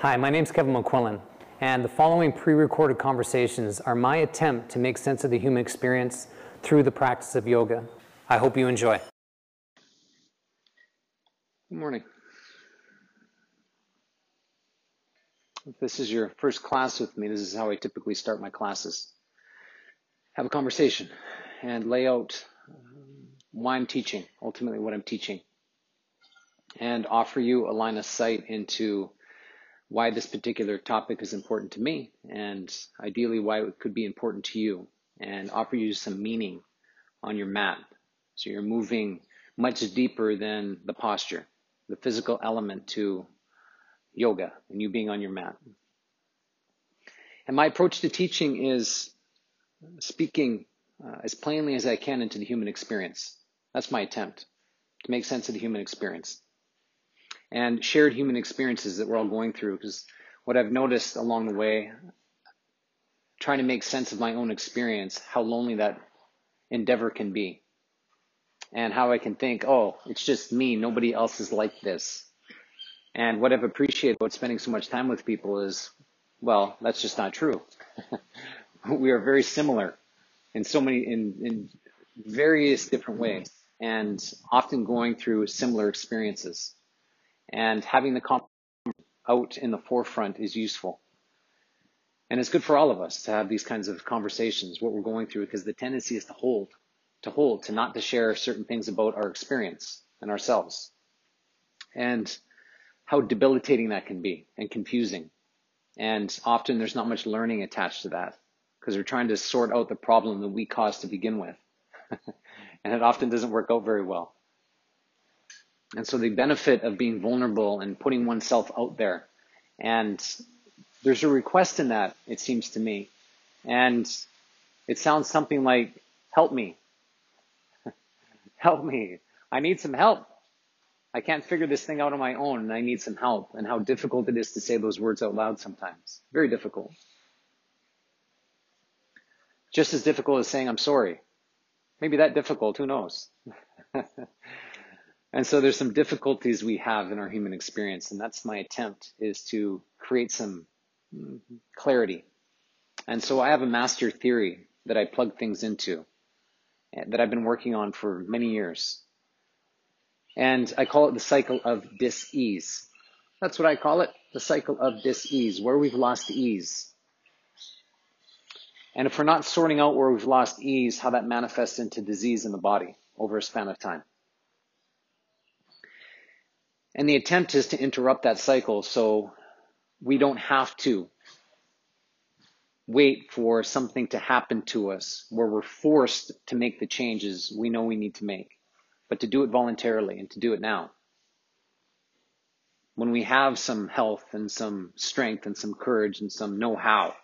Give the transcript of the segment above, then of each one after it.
Hi, my name is Kevin McQuillan, and the following pre recorded conversations are my attempt to make sense of the human experience through the practice of yoga. I hope you enjoy. Good morning. If this is your first class with me, this is how I typically start my classes. Have a conversation and lay out um, why I'm teaching, ultimately what I'm teaching, and offer you a line of sight into why this particular topic is important to me and ideally why it could be important to you and offer you some meaning on your mat. So you're moving much deeper than the posture, the physical element to yoga and you being on your mat. And my approach to teaching is speaking uh, as plainly as I can into the human experience. That's my attempt to make sense of the human experience and shared human experiences that we're all going through. Because what I've noticed along the way, trying to make sense of my own experience, how lonely that endeavor can be. And how I can think, oh, it's just me, nobody else is like this. And what I've appreciated about spending so much time with people is, well, that's just not true. we are very similar in so many, in, in various different ways and often going through similar experiences and having the comp out in the forefront is useful. And it's good for all of us to have these kinds of conversations, what we're going through, because the tendency is to hold, to hold, to not to share certain things about our experience and ourselves. And how debilitating that can be and confusing. And often there's not much learning attached to that because we're trying to sort out the problem that we caused to begin with. and it often doesn't work out very well. And so the benefit of being vulnerable and putting oneself out there, and there's a request in that, it seems to me. And it sounds something like, help me. help me. I need some help. I can't figure this thing out on my own and I need some help. And how difficult it is to say those words out loud sometimes. Very difficult. Just as difficult as saying, I'm sorry. Maybe that difficult, who knows? And so there's some difficulties we have in our human experience, and that's my attempt is to create some clarity. And so I have a master theory that I plug things into eh, that I've been working on for many years. And I call it the cycle of dis-ease. That's what I call it, the cycle of dis-ease, where we've lost ease. And if we're not sorting out where we've lost ease, how that manifests into disease in the body over a span of time. And the attempt is to interrupt that cycle so we don't have to wait for something to happen to us where we're forced to make the changes we know we need to make, but to do it voluntarily and to do it now. When we have some health and some strength and some courage and some know how,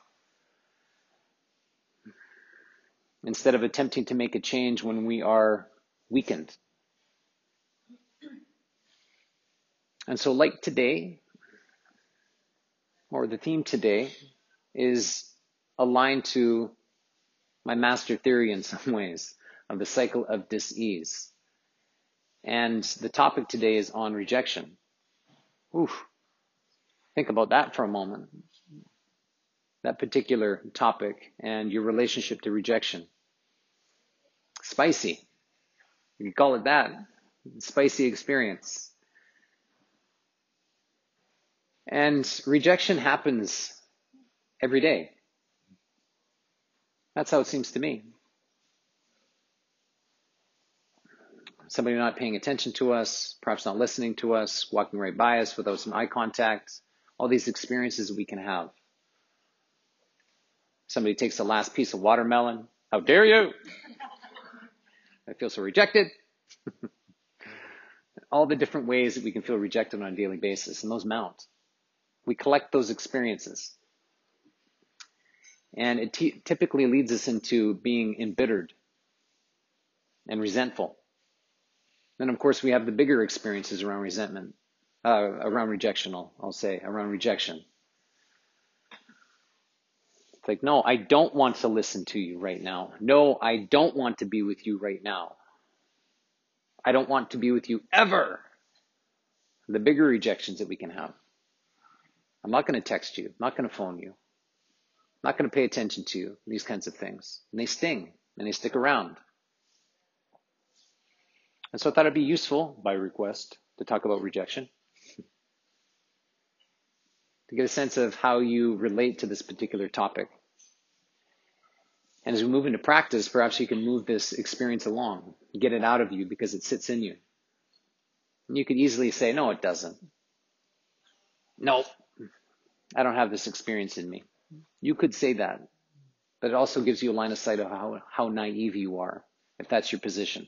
instead of attempting to make a change when we are weakened And so, like today, or the theme today, is aligned to my master theory in some ways of the cycle of dis-ease. And the topic today is on rejection. Oof. Think about that for a moment. That particular topic and your relationship to rejection. Spicy. You can call it that. Spicy experience. And rejection happens every day. That's how it seems to me. Somebody not paying attention to us, perhaps not listening to us, walking right by us without some eye contact, all these experiences we can have. Somebody takes the last piece of watermelon. How dare you? I feel so rejected. all the different ways that we can feel rejected on a daily basis, and those mount. We collect those experiences. And it t- typically leads us into being embittered and resentful. Then, of course, we have the bigger experiences around resentment, uh, around rejection, I'll, I'll say, around rejection. It's like, no, I don't want to listen to you right now. No, I don't want to be with you right now. I don't want to be with you ever. The bigger rejections that we can have I'm not going to text you. I'm not going to phone you. I'm not going to pay attention to you. These kinds of things. And they sting and they stick around. And so I thought it'd be useful by request to talk about rejection. to get a sense of how you relate to this particular topic. And as we move into practice, perhaps you can move this experience along, get it out of you because it sits in you. And you could easily say, no, it doesn't. No, I don't have this experience in me. You could say that, but it also gives you a line of sight of how, how naive you are, if that's your position.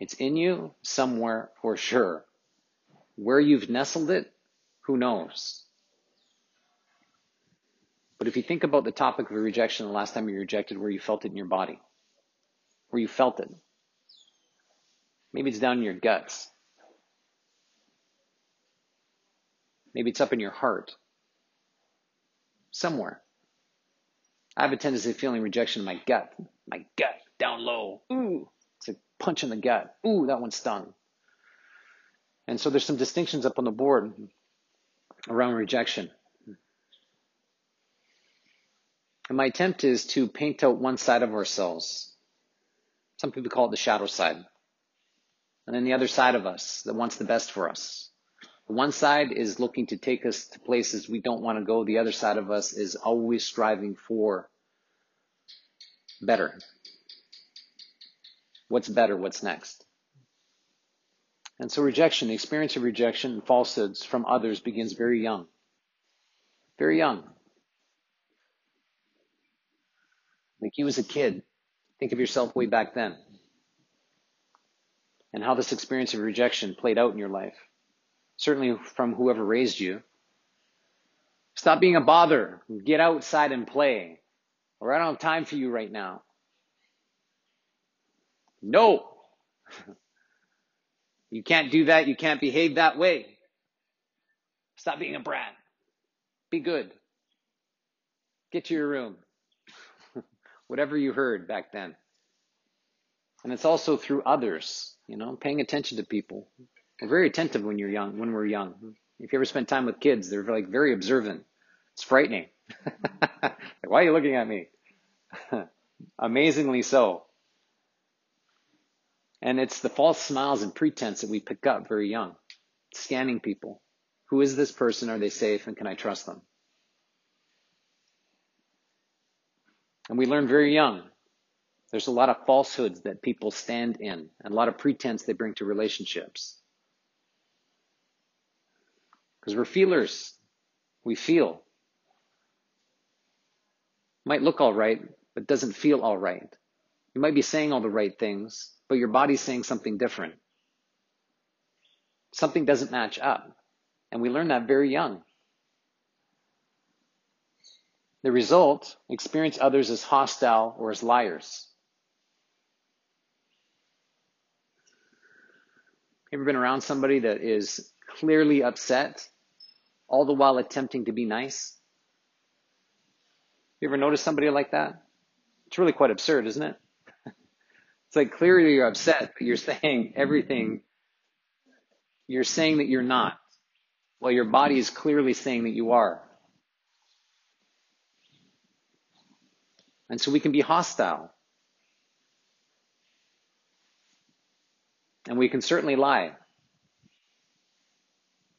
It's in you somewhere for sure. Where you've nestled it, who knows? But if you think about the topic of rejection, the last time you rejected, where you felt it in your body, where you felt it, maybe it's down in your guts. Maybe it's up in your heart. Somewhere. I have a tendency of feeling rejection in my gut. My gut, down low. Ooh, it's a punch in the gut. Ooh, that one stung. And so there's some distinctions up on the board around rejection. And my attempt is to paint out one side of ourselves. Some people call it the shadow side. And then the other side of us that wants the best for us. One side is looking to take us to places we don't want to go. The other side of us is always striving for better. What's better? What's next? And so rejection, the experience of rejection and falsehoods from others begins very young. Very young. Like you as a kid, think of yourself way back then and how this experience of rejection played out in your life. Certainly from whoever raised you. Stop being a bother. Get outside and play. Or I don't have time for you right now. No. you can't do that. You can't behave that way. Stop being a brat. Be good. Get to your room whatever you heard back then. And it's also through others, you know, paying attention to people. We're very attentive when you're young, when we're young. If you ever spend time with kids, they're like very observant. It's frightening. like, why are you looking at me? Amazingly so. And it's the false smiles and pretense that we pick up very young, scanning people. Who is this person? Are they safe? And can I trust them? And we learn very young. There's a lot of falsehoods that people stand in and a lot of pretense they bring to relationships. Because we're feelers. We feel. Might look all right, but doesn't feel all right. You might be saying all the right things, but your body's saying something different. Something doesn't match up. And we learn that very young. The result, experience others as hostile or as liars. You ever been around somebody that is clearly upset, all the while attempting to be nice? You ever notice somebody like that? It's really quite absurd, isn't it? it's like clearly you're upset, but you're saying everything. You're saying that you're not. Well, your body is clearly saying that you are. And so we can be hostile. And we can certainly lie.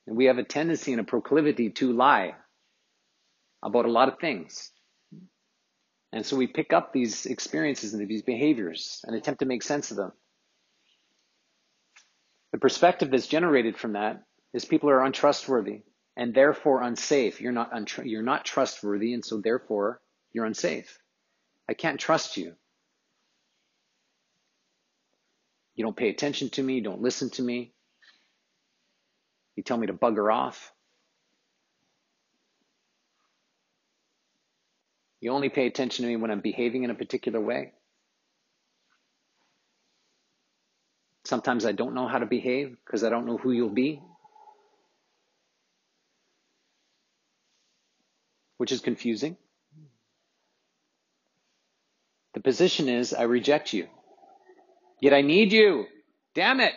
And we have a tendency and a proclivity to lie about a lot of things. And so we pick up these experiences and these behaviors and attempt to make sense of them. The perspective that's generated from that is people are untrustworthy and therefore unsafe. You're not, untr- you're not trustworthy, and so therefore you're unsafe. I can't trust you. You don't pay attention to me, you don't listen to me. You tell me to bugger off. You only pay attention to me when I'm behaving in a particular way. Sometimes I don't know how to behave because I don't know who you'll be, which is confusing. The position is, I reject you. Yet I need you. Damn it.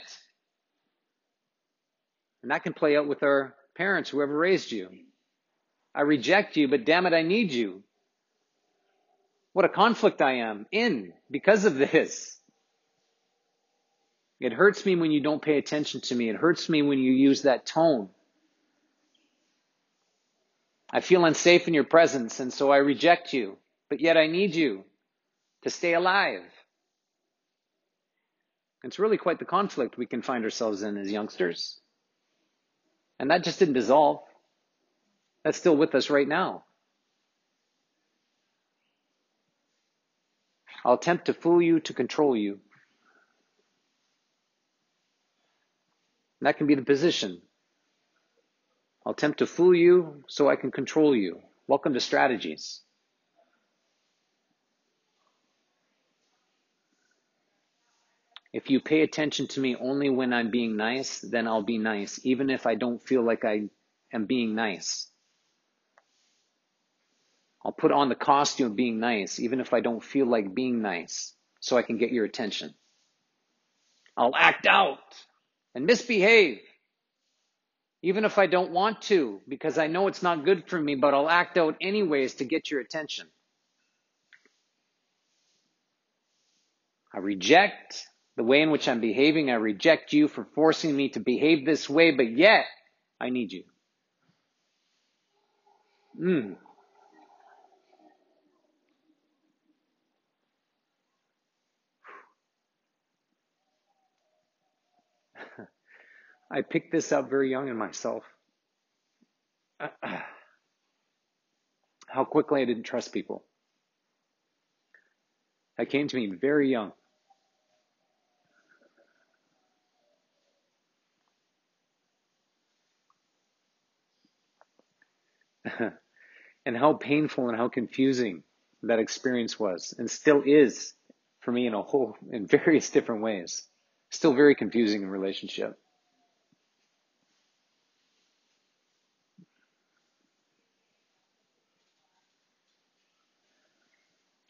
And that can play out with our parents, whoever raised you. I reject you, but damn it, I need you. What a conflict I am in because of this. It hurts me when you don't pay attention to me. It hurts me when you use that tone. I feel unsafe in your presence, and so I reject you, but yet I need you to stay alive. It's really quite the conflict we can find ourselves in as youngsters. And that just didn't dissolve. That's still with us right now. I'll attempt to fool you to control you. And that can be the position. I'll attempt to fool you so I can control you. Welcome to strategies. If you pay attention to me only when I'm being nice, then I'll be nice, even if I don't feel like I am being nice. I'll put on the costume of being nice, even if I don't feel like being nice, so I can get your attention. I'll act out and misbehave, even if I don't want to, because I know it's not good for me, but I'll act out anyways to get your attention. I reject the way in which I'm behaving. I reject you for forcing me to behave this way, but yet I need you. Hmm. I picked this up very young in myself. How quickly I didn't trust people. That came to me very young. and how painful and how confusing that experience was and still is for me in a whole in various different ways. Still very confusing in relationship.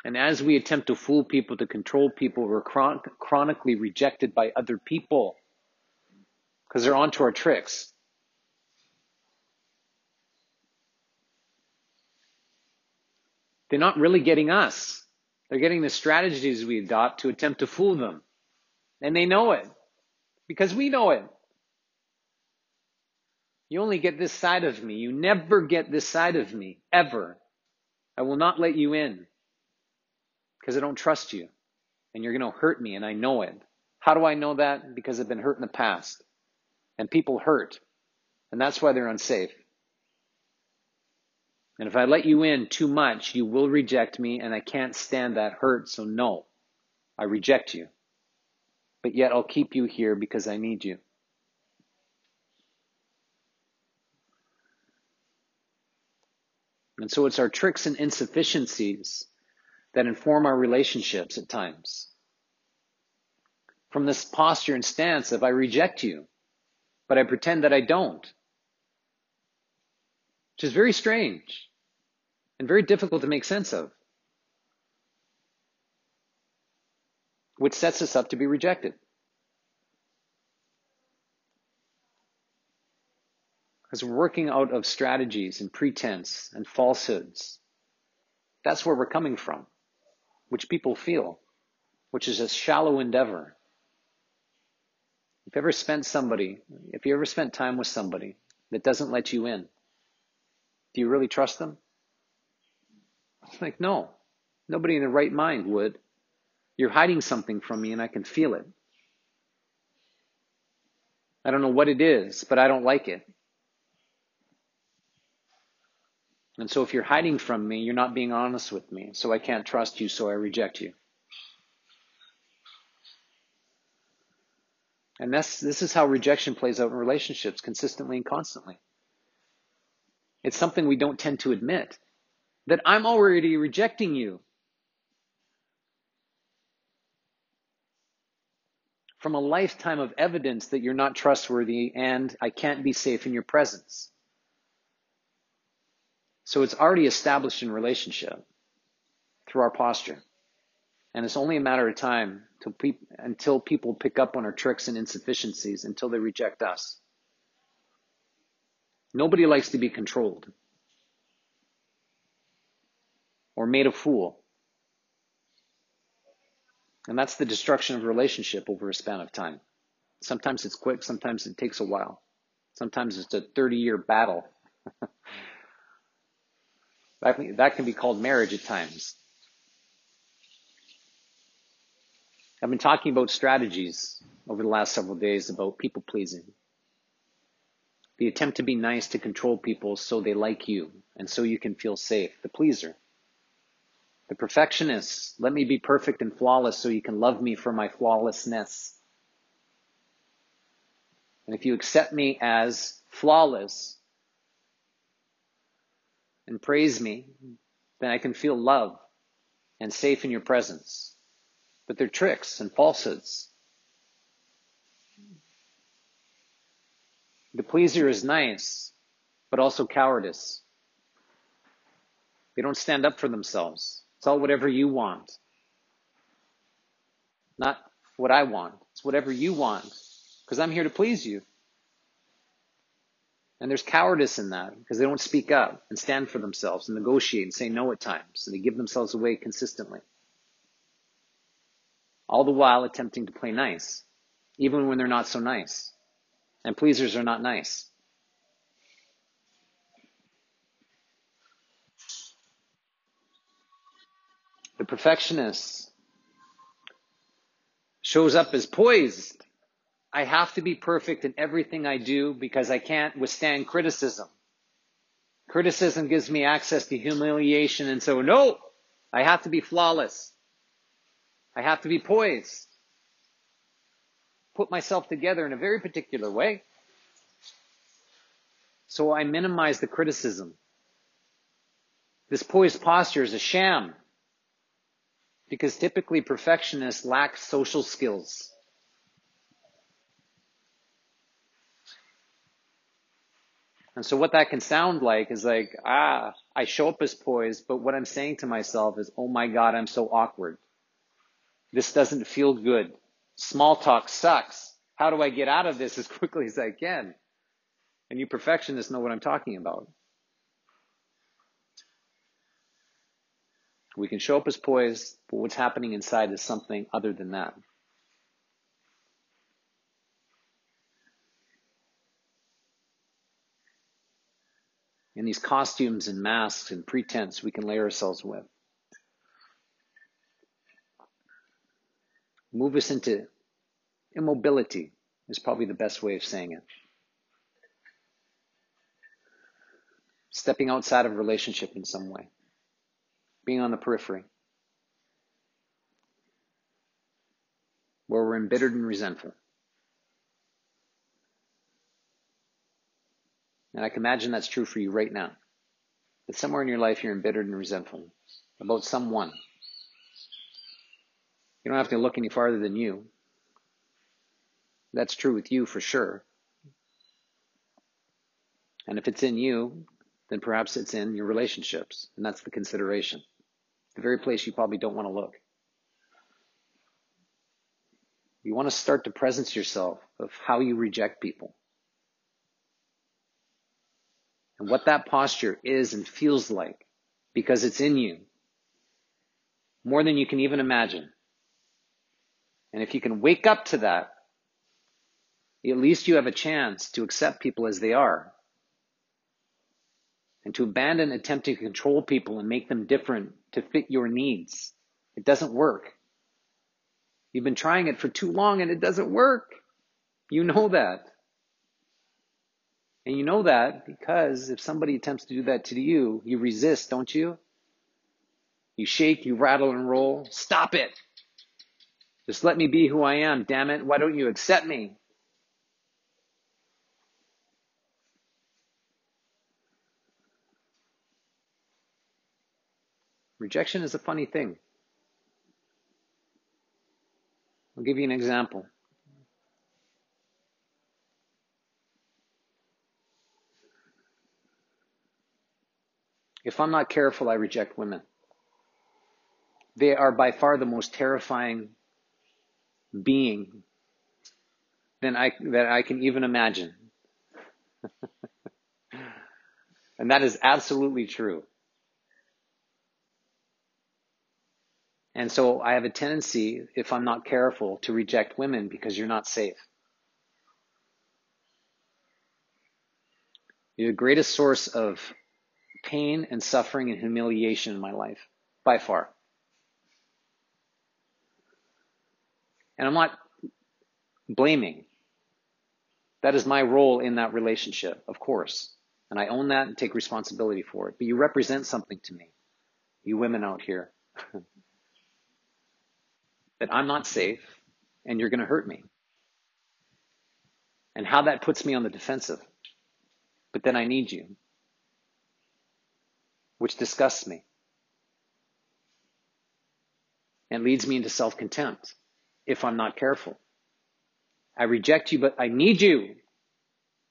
And as we attempt to fool people to control people we're chron- chronically rejected by other people because they're onto our tricks They're not really getting us. They're getting the strategies we adopt to attempt to fool them. And they know it because we know it. You only get this side of me. You never get this side of me, ever. I will not let you in because I don't trust you and you're going to hurt me and I know it. How do I know that? Because I've been hurt in the past and people hurt and that's why they're unsafe. And if I let you in too much, you will reject me, and I can't stand that hurt, so no, I reject you. But yet I'll keep you here because I need you. And so it's our tricks and insufficiencies that inform our relationships at times. From this posture and stance of I reject you, but I pretend that I don't. Which is very strange and very difficult to make sense of, which sets us up to be rejected. Because we're working out of strategies and pretense and falsehoods. That's where we're coming from, which people feel, which is a shallow endeavor. If you ever spent somebody, if you ever spent time with somebody that doesn't let you in, do you really trust them? It's like, no, nobody in their right mind would. You're hiding something from me and I can feel it. I don't know what it is, but I don't like it. And so if you're hiding from me, you're not being honest with me. So I can't trust you, so I reject you. And that's, this is how rejection plays out in relationships consistently and constantly. It's something we don't tend to admit that I'm already rejecting you. From a lifetime of evidence that you're not trustworthy and I can't be safe in your presence. So it's already established in relationship through our posture. And it's only a matter of time until people pick up on our tricks and insufficiencies until they reject us. Nobody likes to be controlled. Or made a fool. And that's the destruction of relationship over a span of time. Sometimes it's quick, sometimes it takes a while. Sometimes it's a 30 year battle. that, that can be called marriage at times. I've been talking about strategies over the last several days about people pleasing. The attempt to be nice to control people so they like you and so you can feel safe. The pleaser. The perfectionist. Let me be perfect and flawless so you can love me for my flawlessness. And if you accept me as flawless and praise me, then I can feel love and safe in your presence. But they're tricks and falsehoods. The pleaser is nice, but also cowardice. They don't stand up for themselves. It's all whatever you want. Not what I want. It's whatever you want. Because I'm here to please you. And there's cowardice in that because they don't speak up and stand for themselves and negotiate and say no at times. And they give themselves away consistently. All the while attempting to play nice, even when they're not so nice. And pleasers are not nice. Perfectionist shows up as poised. I have to be perfect in everything I do because I can't withstand criticism. Criticism gives me access to humiliation, and so no, I have to be flawless. I have to be poised put myself together in a very particular way. So I minimize the criticism. This poised posture is a sham because typically perfectionists lack social skills. And so what that can sound like is like, ah, I show up as poised, but what I'm saying to myself is, oh my God, I'm so awkward. This doesn't feel good. Small talk sucks. How do I get out of this as quickly as I can? And you perfectionists know what I'm talking about. We can show up as poised, but what's happening inside is something other than that. And these costumes and masks and pretense we can lay ourselves with. move us into immobility is probably the best way of saying it. Stepping outside of relationship in some way, being on the periphery, where we're embittered and resentful. And I can imagine that's true for you right now. That somewhere in your life you're embittered and resentful about someone you don't have to look any farther than you. That's true with you for sure. And if it's in you, then perhaps it's in your relationships. And that's the consideration. The very place you probably don't want to look. You want to start to presence yourself of how you reject people. And what that posture is and feels like because it's in you. More than you can even imagine. And if you can wake up to that, at least you have a chance to accept people as they are. And to abandon attempting to control people and make them different to fit your needs. It doesn't work. You've been trying it for too long and it doesn't work. You know that. And you know that because if somebody attempts to do that to you, you resist, don't you? You shake, you rattle and roll. Stop it. Just let me be who I am, damn it. Why don't you accept me? Rejection is a funny thing. I'll give you an example. If I'm not careful, I reject women. They are by far the most terrifying being than I, that I can even imagine. and that is absolutely true. And so I have a tendency, if I'm not careful, to reject women because you're not safe. You're the greatest source of pain and suffering and humiliation in my life, by far. And I'm not blaming. That is my role in that relationship, of course. And I own that and take responsibility for it. But you represent something to me, you women out here, that I'm not safe and you're going to hurt me. And how that puts me on the defensive. But then I need you, which disgusts me and leads me into self contempt if I'm not careful. I reject you, but I need you.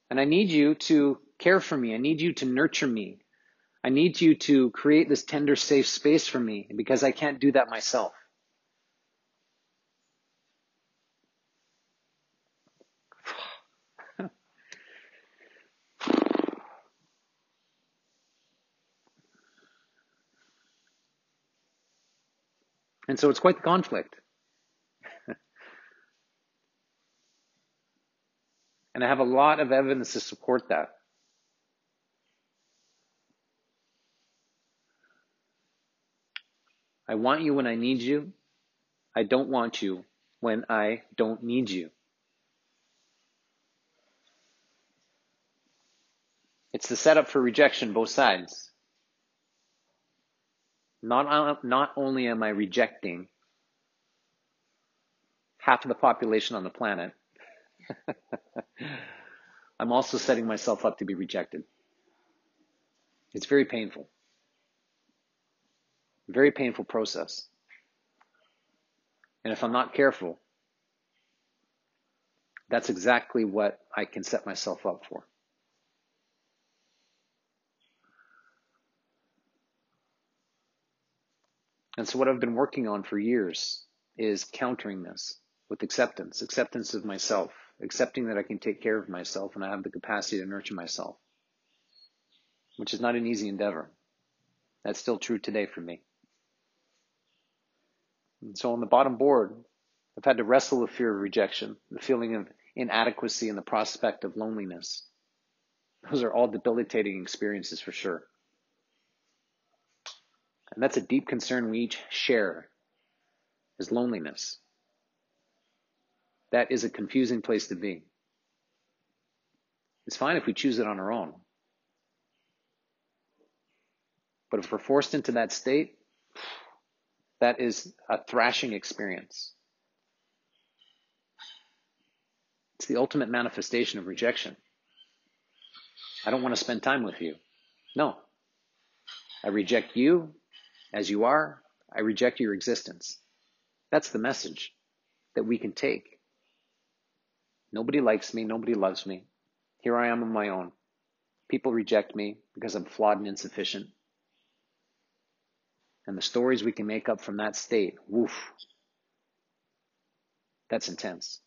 And I need you to care for me. I need you to nurture me. I need you to create this tender, safe space for me because I can't do that myself. And so it's quite the conflict. and I have a lot of evidence to support that. I want you when I need you. I don't want you when I don't need you. It's the setup for rejection, both sides. Not, uh, not only am I rejecting half of the population on the planet, I'm also setting myself up to be rejected. It's very painful. Very painful process. And if I'm not careful, that's exactly what I can set myself up for. And so what I've been working on for years is countering this with acceptance, acceptance of myself, accepting that I can take care of myself and I have the capacity to nurture myself, which is not an easy endeavor. That's still true today for me. And so on the bottom board, I've had to wrestle with fear of rejection, the feeling of inadequacy, and the prospect of loneliness. Those are all debilitating experiences for sure. And that's a deep concern we each share is loneliness. That is a confusing place to be. It's fine if we choose it on our own. But if we're forced into that state, that is a thrashing experience. It's the ultimate manifestation of rejection. I don't want to spend time with you. No. I reject you as you are, I reject your existence. That's the message that we can take. Nobody likes me. Nobody loves me. Here I am on my own. People reject me because I'm flawed and insufficient. And the stories we can make up from that state, woof, that's intense.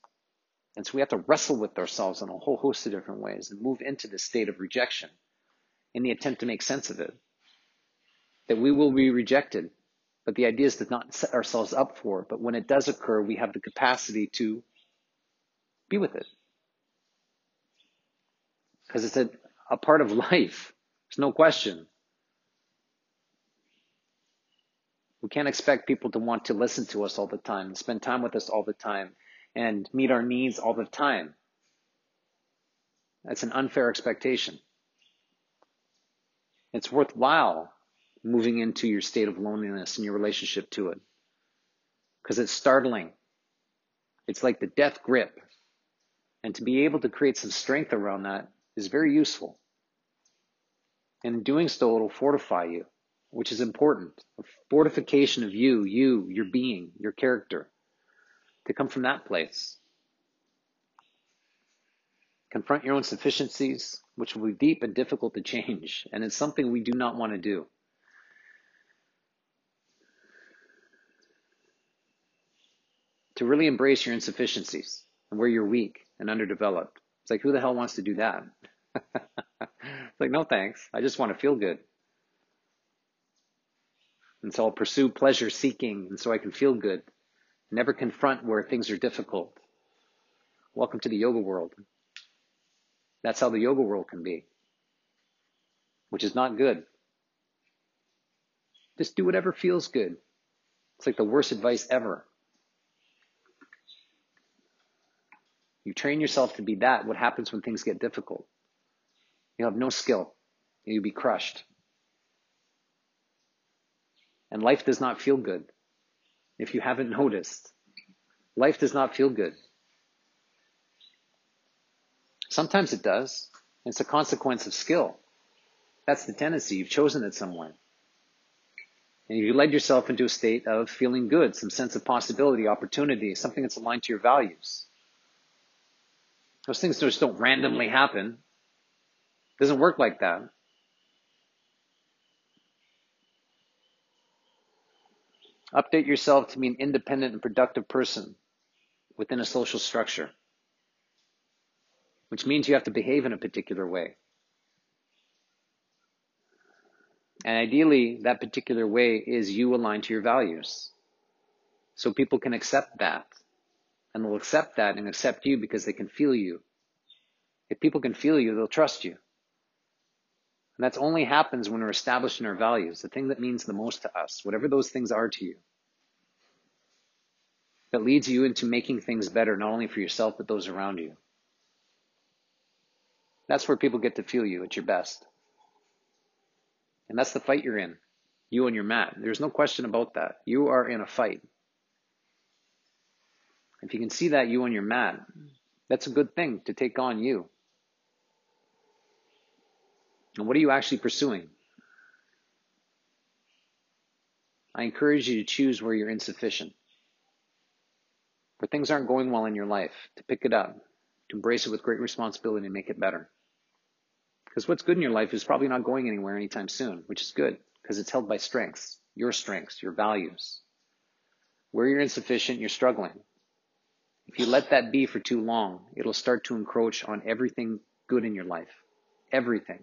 And so we have to wrestle with ourselves in a whole host of different ways and move into this state of rejection in the attempt to make sense of it that we will be rejected. But the idea is to not set ourselves up for it. But when it does occur, we have the capacity to be with it. Because it's a, a part of life. There's no question. We can't expect people to want to listen to us all the time, spend time with us all the time, and meet our needs all the time. That's an unfair expectation. It's worthwhile moving into your state of loneliness and your relationship to it. Because it's startling. It's like the death grip. And to be able to create some strength around that is very useful. And in doing so, it'll fortify you, which is important. A fortification of you, you, your being, your character, to come from that place. Confront your own sufficiencies, which will be deep and difficult to change. And it's something we do not want to do. To really embrace your insufficiencies and where you're weak and underdeveloped. It's like, who the hell wants to do that? it's like, no thanks. I just want to feel good. And so I'll pursue pleasure seeking, and so I can feel good. Never confront where things are difficult. Welcome to the yoga world. That's how the yoga world can be, which is not good. Just do whatever feels good. It's like the worst advice ever. You train yourself to be that. What happens when things get difficult? You have no skill. You'll be crushed. And life does not feel good. If you haven't noticed, life does not feel good. Sometimes it does. It's a consequence of skill. That's the tendency. You've chosen it somewhere. And you led yourself into a state of feeling good, some sense of possibility, opportunity, something that's aligned to your values. Those things just don't randomly happen. It doesn't work like that. Update yourself to be an independent and productive person within a social structure, which means you have to behave in a particular way. And ideally, that particular way is you aligned to your values. So people can accept that. And they'll accept that and accept you because they can feel you. If people can feel you, they'll trust you. And that only happens when we're established in our values, the thing that means the most to us, whatever those things are to you. That leads you into making things better, not only for yourself, but those around you. That's where people get to feel you at your best. And that's the fight you're in, you and your mat. There's no question about that. You are in a fight. If you can see that you and your mat, that's a good thing to take on you. And what are you actually pursuing? I encourage you to choose where you're insufficient, where things aren't going well in your life, to pick it up, to embrace it with great responsibility and make it better. Because what's good in your life is probably not going anywhere anytime soon, which is good because it's held by strengths, your strengths, your values. Where you're insufficient, you're struggling. If you let that be for too long, it'll start to encroach on everything good in your life. Everything.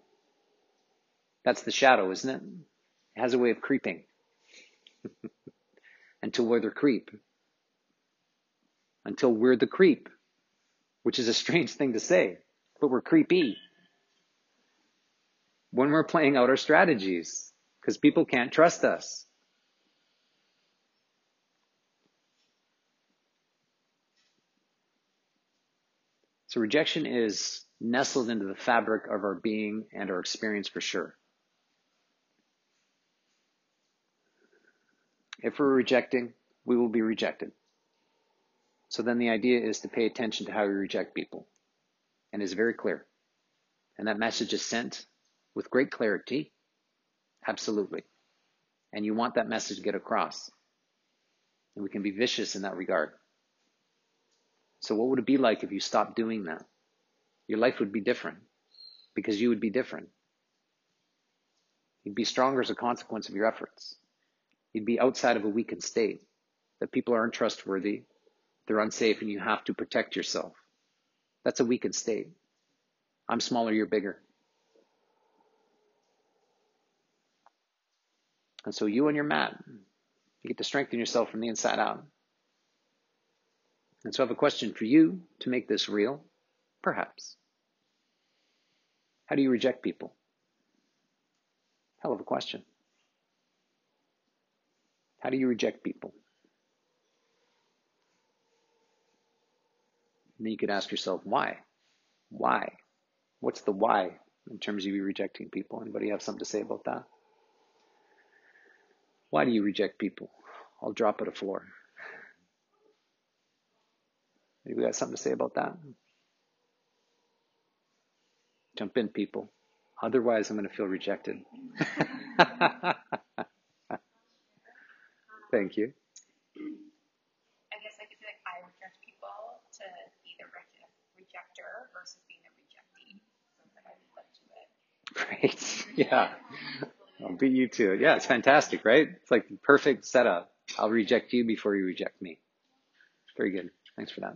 That's the shadow, isn't it? It has a way of creeping until we're the creep. Until we're the creep, which is a strange thing to say, but we're creepy when we're playing out our strategies because people can't trust us. So rejection is nestled into the fabric of our being and our experience for sure. If we're rejecting, we will be rejected. So then the idea is to pay attention to how we reject people. And it's very clear. And that message is sent with great clarity? Absolutely. And you want that message to get across. And we can be vicious in that regard. So, what would it be like if you stopped doing that? Your life would be different because you would be different. You'd be stronger as a consequence of your efforts. You'd be outside of a weakened state that people aren't trustworthy, they're unsafe, and you have to protect yourself. That's a weakened state. I'm smaller, you're bigger. And so you and your mat, you get to strengthen yourself from the inside out. And so I have a question for you to make this real, perhaps. How do you reject people? Hell of a question. How do you reject people? And then you could ask yourself, why? Why? What's the why in terms of you rejecting people? Anybody have something to say about that? Why do you reject people? I'll drop it a floor. Maybe we got something to say about that? Jump in, people. Otherwise, I'm going to feel rejected. Thank you. I guess I could say like I reject people to be the rejecter versus being a rejectee. So I Great. Yeah. I'll beat you to it. Yeah, it's fantastic, right? It's like the perfect setup. I'll reject you before you reject me. Very good. Thanks for that.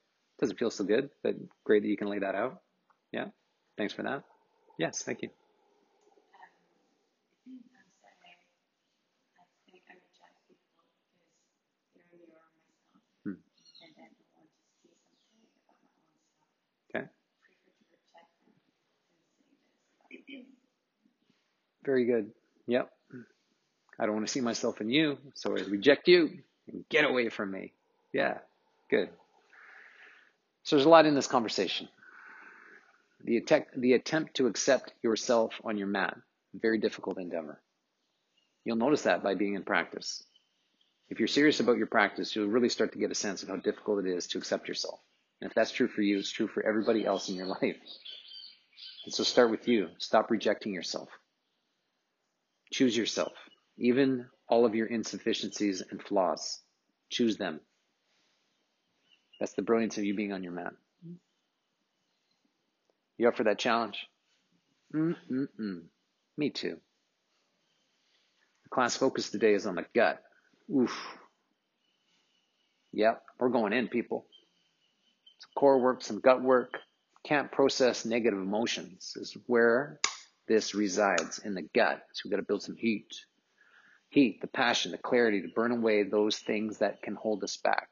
Doesn't feel so good, but great that you can lay that out. Yeah. Thanks for that. Yes, thank you. I'm saying, I think I reject people because they're a mirror of myself, and then I want to see something about my own self. Okay. prefer to reject them than say this. Very good. Yep. I don't want to see myself in you, so I reject you and get away from me. Yeah, good. So there's a lot in this conversation. The the attempt to accept yourself on your mat, very difficult endeavor. You'll notice that by being in practice. If you're serious about your practice, you'll really start to get a sense of how difficult it is to accept yourself. And if that's true for you, it's true for everybody else in your life. And so start with you. Stop rejecting yourself. Choose yourself. Even all of your insufficiencies and flaws. Choose them. That's the brilliance of you being on your mat. You up for that challenge? Mm-mm-mm. Me too. The class focus today is on the gut. Oof. Yep, we're going in, people. Some core work, some gut work. Can't process negative emotions is where this resides in the gut. So we've got to build some heat. Heat, the passion, the clarity to burn away those things that can hold us back.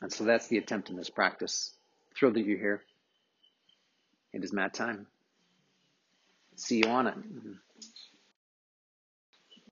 And so that's the attempt in this practice. Thrilled that you're here. It is mat time. See you on it. Mm-hmm.